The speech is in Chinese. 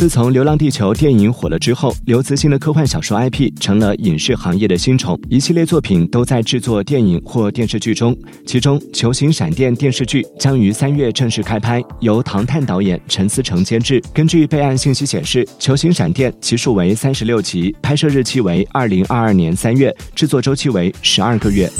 自从《流浪地球》电影火了之后，刘慈欣的科幻小说 IP 成了影视行业的新宠，一系列作品都在制作电影或电视剧中。其中，《球形闪电》电视剧将于三月正式开拍，由唐探导演、陈思诚监制。根据备案信息显示，《球形闪电》集数为三十六集，拍摄日期为二零二二年三月，制作周期为十二个月。